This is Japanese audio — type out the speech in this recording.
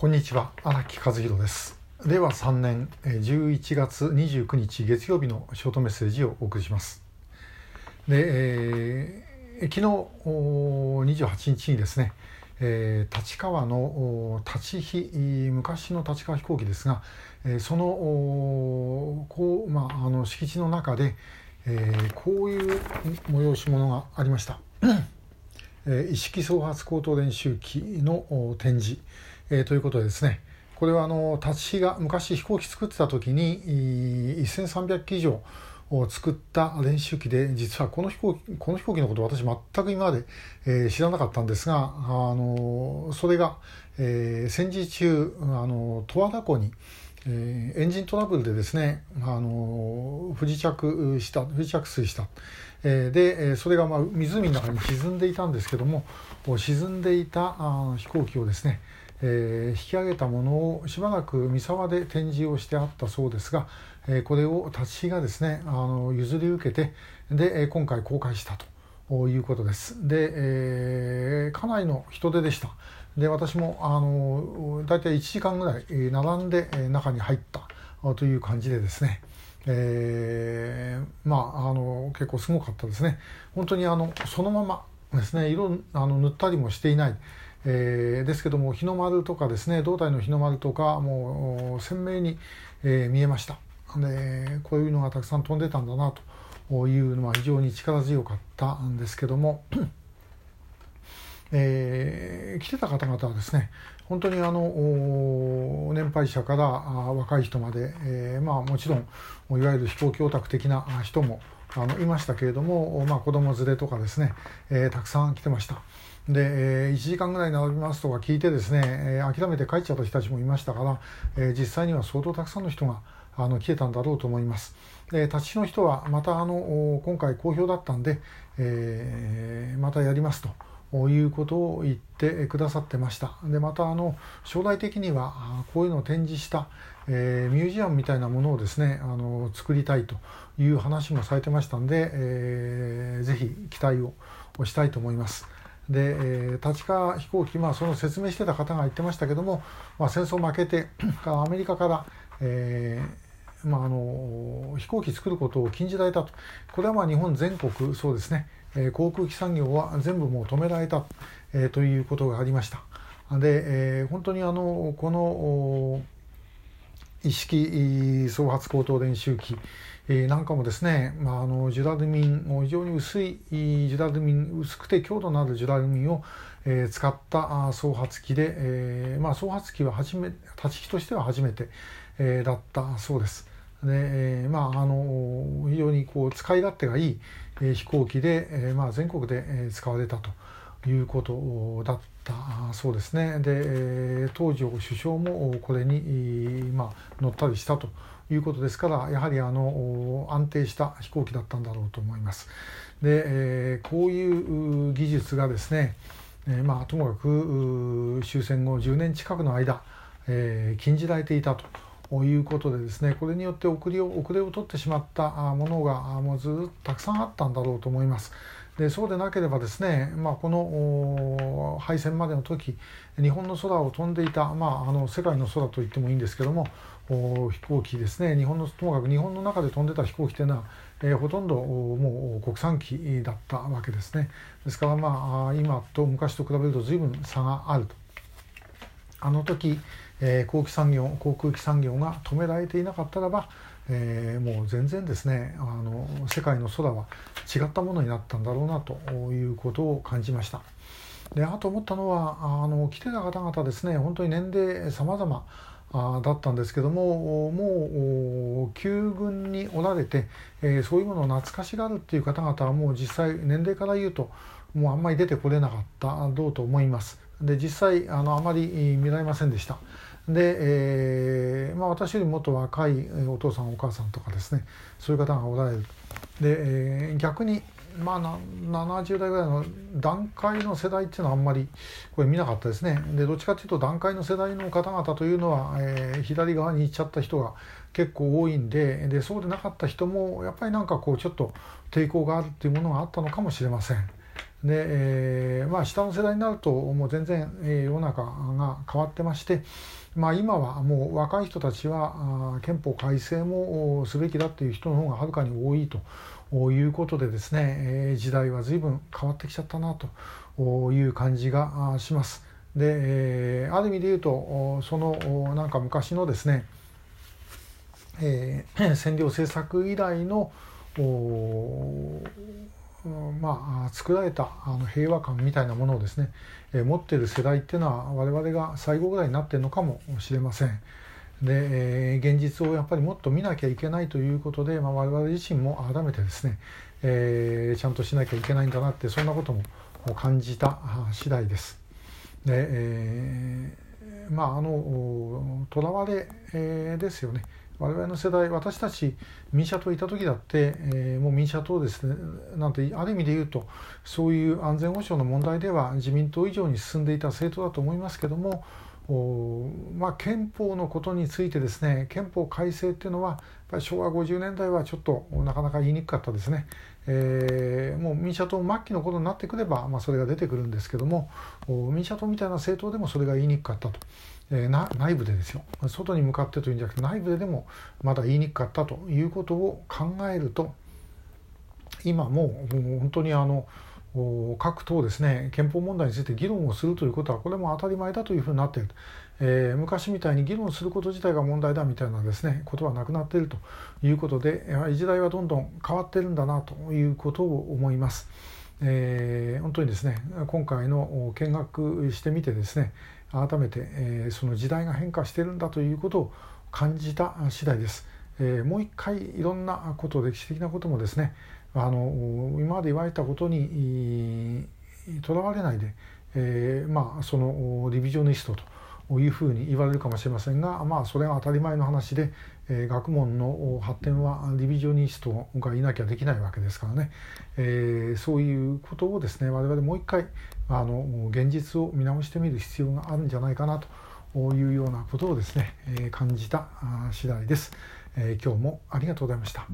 こんにちは荒木和弘です。令和3年11月29日月曜日のショートメッセージをお送りします。で、えー、昨日28日にですね、えー、立川の立飛昔の立川飛行機ですが、そのこう、まあ、あの敷地の中で、え、こういう催し物がありました。意識総発高等練習機の展示、えー、ということでですねこれはあの立ちが昔飛行機作ってた時に1300機以上を作った練習機で実はこの飛行機この飛行機のこと私全く今まで、えー、知らなかったんですがあのそれが、えー、戦時中あの十和田湖に、えー、エンジントラブルでですねあの不時着した不時着水した、えー、でそれが、まあ、湖の中に沈んでいたんですけども沈んでいたあ飛行機をですねえー、引き上げたものをしばらく三沢で展示をしてあったそうですが、えー、これを立ちがですねあの譲り受けてで、今回公開したということです。で、えー、かなりの人手でした。で私もあの大体1時間ぐらい並んで中に入ったという感じでですね、えー、まああの結構すごかったですね。本当にあのそのままですね色あの塗ったりもしていない。えー、ですけども日の丸とかですね胴体の日の丸とかもう鮮明に、えー、見えましたでこういうのがたくさん飛んでたんだなというのは非常に力強かったんですけども、えー、来てた方々はですね本当にあの年配者から若い人まで、えー、まあ、もちろんいわゆる飛行機オタク的な人もあのいましたけれども、まあ、子供連れとかですね、えー、たくさん来てました。で、えー、1時間ぐらい並びますとか聞いてですね、えー、諦めて帰っちゃった人たちもいましたから、えー、実際には相当たくさんの人があの来てたんだろうと思います。で立ちの人はまたあの今回好評だったんで、えー、またやりますということを言ってくださってました。でまたあの将来的にはこういうのを展示した、えー、ミュージアムみたいなものをですねあの作りたいという話もされてましたんで、えー、ぜひ期待をしたいと思います。で、えー、立川飛行機、まあ、その説明してた方が言ってましたけども、まあ、戦争負けて アメリカから、えーまあ、あの飛行機作ることを禁じられたとこれはまあ日本全国そうですね、えー、航空機産業は全部もう止められた、えー、ということがありました。で、えー、本当にあのこの意識総発高等練習機えなんかもですね、まあ、あのジュラルミン非常に薄いジュラルミン薄くて強度のあるジュラルミンを、えー、使った総発機で、えーまあ、総発機は初め立ち機としては初めて、えー、だったそうです。でえ、まあ、あの非常にこう使い勝手がいい、え、飛行機で、えまあ、全国で、え、使われたということだったそうですね。で、当時首相もこれに、まあ、乗ったりしたということですからやはりあの安定した飛行機だったんだろうと思います。で、えー、こういう技術がですね、えー、まあ、ともかく終戦後10年近くの間、えー、禁じられていたということでですねこれによって遅れを遅れを取ってしまったものがもうずっとたくさんあったんだろうと思います。でそうでなければですね、まあ、この敗戦までの時日本の空を飛んでいた、まあ、あの世界の空と言ってもいいんですけども飛行機ですね日本のともかく日本の中で飛んでた飛行機というのは、えー、ほとんどもう国産機だったわけですね。ですからまあ今と昔と比べると随分差があると。あの時、えー、航空産業航空機産業が止められていなかったらば、えー、もう全然ですねあの世界の空は違ったものになったんだろうなということを感じました。であと思ったのはあの来てた方々ですね本当に年齢様々あだったんですけどももう旧軍におられて、えー、そういうものを懐かしがるっていう方々はもう実際年齢から言うともうあんまり出てこれなかったどうと思います。で実際あのあまり見られませんでした。で、えーまあ、私よりもっと若いお父さんお母さんとかですねそういう方がおられる。で、えー、逆にまあ、70代ぐらいの段階の世代っていうのはあんまりこれ見なかったですねでどっちかっていうと段階の世代の方々というのは、えー、左側に行っちゃった人が結構多いんででそうでなかった人もやっぱりなんかこうちょっと抵抗があるっていうものがあったのかもしれません。で、えー、まあ、下の世代になるともう全然、えー、世の中が変わってまして、まあ、今はもう若い人たちは憲法改正もすべきだという人の方がはるかに多いということでですね、えー、時代は随分変わってきちゃったなという感じがします。で、えー、ある意味で言うとそのなんか昔のですね、えー、占領政策以来のまあ、作られたあの平和感みたいなものをですね、えー、持ってる世代っていうのは我々が最後ぐらいになってるのかもしれません。で、えー、現実をやっぱりもっと見なきゃいけないということで、まあ、我々自身も改めてですね、えー、ちゃんとしなきゃいけないんだなってそんなことも感じた次第です。で、えー、まああのとらわれ、えー、ですよね。我々の世代私たち民社党いた時だって、えー、もう民社党ですね。なんてある意味で言うとそういう安全保障の問題では自民党以上に進んでいた政党だと思いますけどもおまあ、憲法のことについてですね憲法改正っていうのはやっぱり昭和50年代はちょっとなかなか言いにくかったですね、えー、もう民社党末期のことになってくれば、まあ、それが出てくるんですけども民社党みたいな政党でもそれが言いにくかったと。えー、な内部でですよ外に向かってというんじゃなくて内部ででもまだ言いにくかったということを考えると今もう本当にあの各党ですね憲法問題について議論をするということはこれも当たり前だというふうになっている、えー、昔みたいに議論すること自体が問題だみたいなですねことはなくなっているということでやはり時代はどんどん変わってるんだなということを思います。えー、本当にですね今回の見学してみてですね改めて、えー、その時代が変化しているんだということを感じた次第です。えー、もう一回いろんなこと歴史的なこともですねあの今まで言われたことにとらわれないで、えー、まあそのリビジョニストというふうに言われるかもしれませんがまあそれが当たり前の話で、えー、学問の発展はリビジョニストがいなきゃできないわけですからね、えー、そういうことをですね我々もう一回あの現実を見直してみる必要があるんじゃないかなというようなことをですね、えー、感じた次第です、えー、今日もありがとうございました。